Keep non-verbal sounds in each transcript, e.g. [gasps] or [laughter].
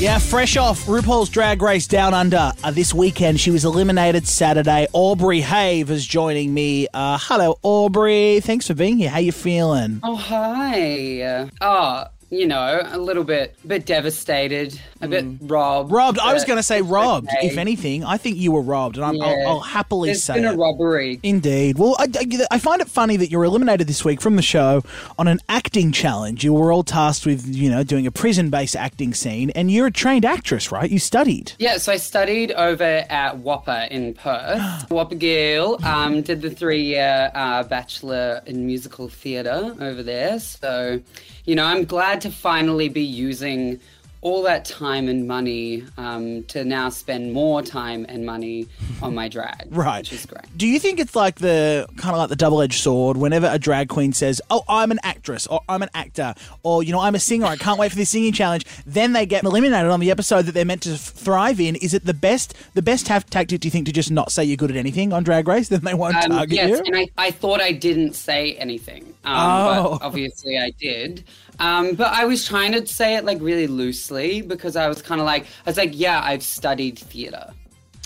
Yeah, fresh off RuPaul's Drag Race Down Under uh, this weekend. She was eliminated Saturday. Aubrey Haive is joining me. Uh, hello, Aubrey. Thanks for being here. How you feeling? Oh hi. Oh, you know, a little bit, a bit devastated, a bit robbed. Robbed. I was going to say robbed. okay. If anything, I think you were robbed, and I'm, Yeah. I'll, I'll happily There's say been a it. robbery. Indeed. Well, I, I- I find it funny that you're eliminated this week from the show on an acting challenge. You were all tasked with, you know, doing a prison-based acting scene, and you're a trained actress, right? You studied. Yeah, so I studied over at WAAPA in Perth. [gasps] WAAPA Gill um, did the three-year uh, bachelor in musical theatre over there. So, you know, I'm glad to finally be using all that time and money um, to now spend more time and money on my drag, [laughs] Right. Which is great. Do you think it's like the kind of like the double edged sword whenever a drag queen says, Oh, I'm an actress, or I'm an actor, or, you know, I'm a singer, I can't wait for this singing challenge, then they get eliminated on the episode that they're meant to thrive in? Is it the best the best ta- tactic, do you think, to just not say you're good at anything on Drag Race? [laughs] Then they won't Um, target yes, you? and I, I thought I didn't say anything, um, Oh. but obviously I did. Um, but I was trying to say it like really loosely because I was kind of like, I was like, yeah, I've studied theatre.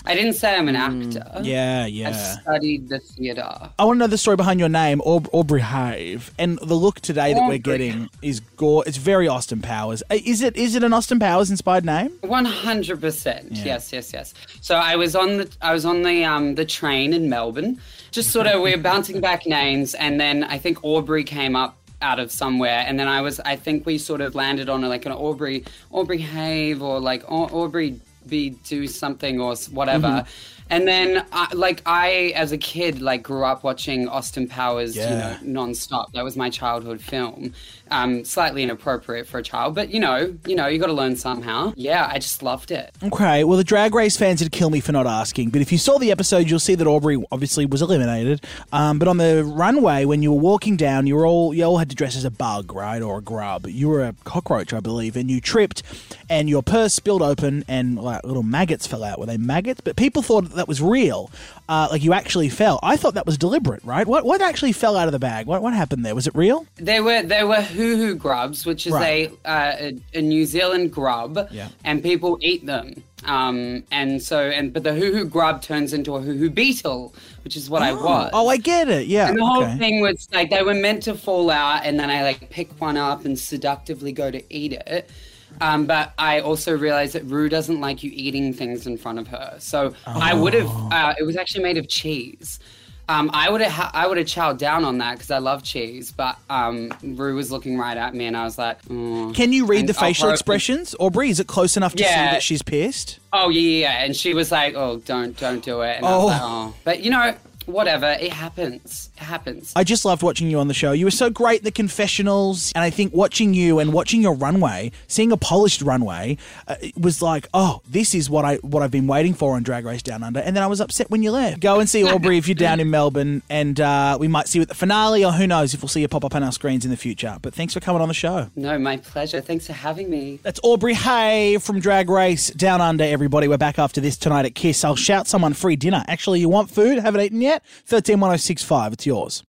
I didn't say I'm an actor. Mm, yeah, I've yeah. studied the theatre. I want to know the story behind your name, Aub- Aubrey Haive, and the look today that we're getting is gore. It's very Austin Powers. Uh, Is it? Is it an Austin Powers inspired name? One hundred percent. Yes, yes, yes. So I was on the I was on the um the train in Melbourne. Just sort of we were bouncing back names, and then I think Aubrey came up out of somewhere, and then I was I think we sort of landed on like an Aubrey Aubrey Haive or like Au- Aubrey B do something or whatever. And then, I, like I, as a kid, like grew up watching Austin Powers, Yeah. you know, nonstop. That was my childhood film. Um, slightly inappropriate for a child, but you know, you know, you got to learn somehow. Yeah, I just loved it. Okay, well, the Drag Race fans would kill me for not asking, but if you saw the episode, you'll see that Aubrey obviously was eliminated. Um, but on the runway, when you were walking down, you were all you all had to dress as a bug, right, or a grub. You were a cockroach, I believe, and you tripped, and your purse spilled open, and like little maggots fell out. Were they maggots? But people thought that, that was real, uh, like you actually fell. I thought that was deliberate, right? What what actually fell out of the bag? What what happened there? Was it real? They were they were huhu grubs, which is Right. a, uh, a a New Zealand grub, Yeah. and people eat them. Um, and so and but the huhu grub turns into a huhu beetle, which is what I was. Oh, I get it. Yeah. And the whole okay. thing was like they were meant to fall out, and then I like pick one up and seductively go to eat it. Um, but I also realized that Ru doesn't like you eating things in front of her. So I would have. Oh. Uh, it was actually made of cheese. Um, I would have. Ha- I would have chowed down on that because I love cheese. But um, Ru was looking right at me, and I was like, mm. Can you read And the facial expressions, expressions, Aubrey? Is it close enough to see that she's pissed? "Oh yeah, yeah," yeah," and she was like, "Oh, don't, don't do it." And I Oh. was like, "Oh," but you know, whatever. It happens. It happens. I just loved watching you on the show. You were so great in the confessionals, and I think watching you and watching your runway, seeing a polished runway, uh, was like, oh, this is what I what I've been waiting for on Drag Race Down Under. And then I was upset when you left. Go and see Aubrey if you're down in Melbourne, and uh, we might see you at the finale, or who knows if we'll see you pop up on our screens in the future. But thanks for coming on the show. No, my pleasure. Thanks for having me. That's Aubrey Hay from Drag Race Down Under, everybody. We're back after this tonight at KIIS. I'll shout someone free dinner. Actually, you want food? Haven't eaten yet? 131065. It's yours.